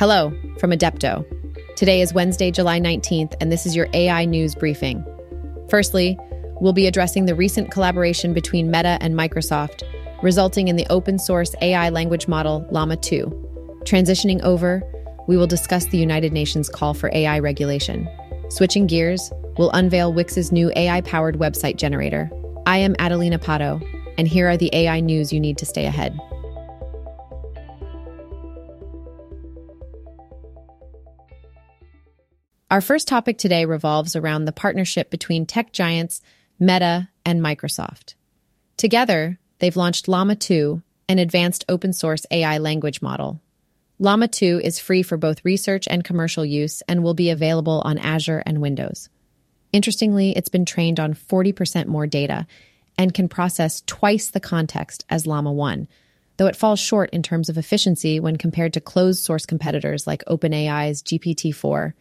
Hello from Adepto. Today is Wednesday, July 19th, and this is your AI news briefing. Firstly, we'll be addressing the recent collaboration between Meta and Microsoft, resulting in the open source AI language model Llama 2. Transitioning over, we will discuss the United Nations call for AI regulation. Switching gears, we'll unveil Wix's new AI powered website generator. I am Adelina Pato, and here are the AI news you need to stay ahead. Our first topic today revolves around the partnership between tech giants Meta and Microsoft. Together, they've launched Llama 2, an advanced open source AI language model. Llama 2 is free for both research and commercial use and will be available on Azure and Windows. Interestingly, it's been trained on 40% more data and can process twice the context as Llama 1, though it falls short in terms of efficiency when compared to closed source competitors like OpenAI's GPT 4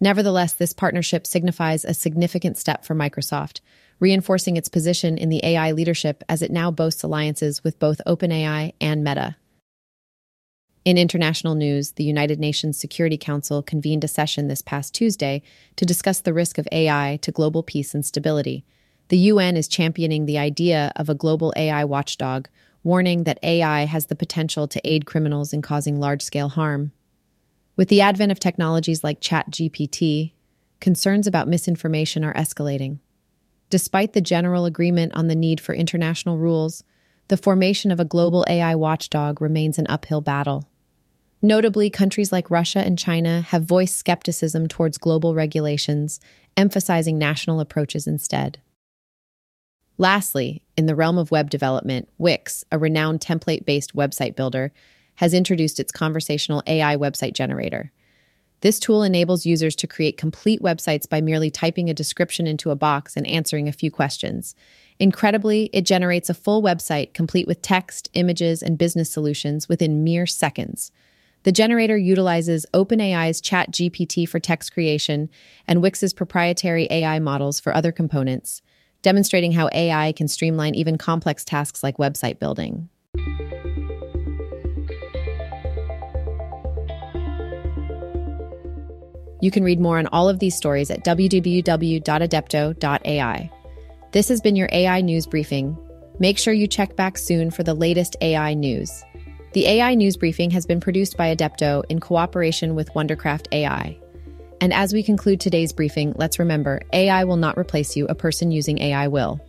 Nevertheless, this partnership signifies a significant step for Microsoft, reinforcing its position in the AI leadership as it now boasts alliances with both OpenAI and Meta. In international news, the United Nations Security Council convened a session this past Tuesday to discuss the risk of AI to global peace and stability. The UN is championing the idea of a global AI watchdog, warning that AI has the potential to aid criminals in causing large scale harm. With the advent of technologies like ChatGPT, concerns about misinformation are escalating. Despite the general agreement on the need for international rules, the formation of a global AI watchdog remains an uphill battle. Notably, countries like Russia and China have voiced skepticism towards global regulations, emphasizing national approaches instead. Lastly, in the realm of web development, Wix, a renowned template based website builder, has introduced its conversational AI website generator. This tool enables users to create complete websites by merely typing a description into a box and answering a few questions. Incredibly, it generates a full website complete with text, images, and business solutions within mere seconds. The generator utilizes OpenAI's ChatGPT for text creation and Wix's proprietary AI models for other components, demonstrating how AI can streamline even complex tasks like website building. You can read more on all of these stories at www.adepto.ai. This has been your AI News Briefing. Make sure you check back soon for the latest AI news. The AI News Briefing has been produced by Adepto in cooperation with Wondercraft AI. And as we conclude today's briefing, let's remember AI will not replace you, a person using AI will.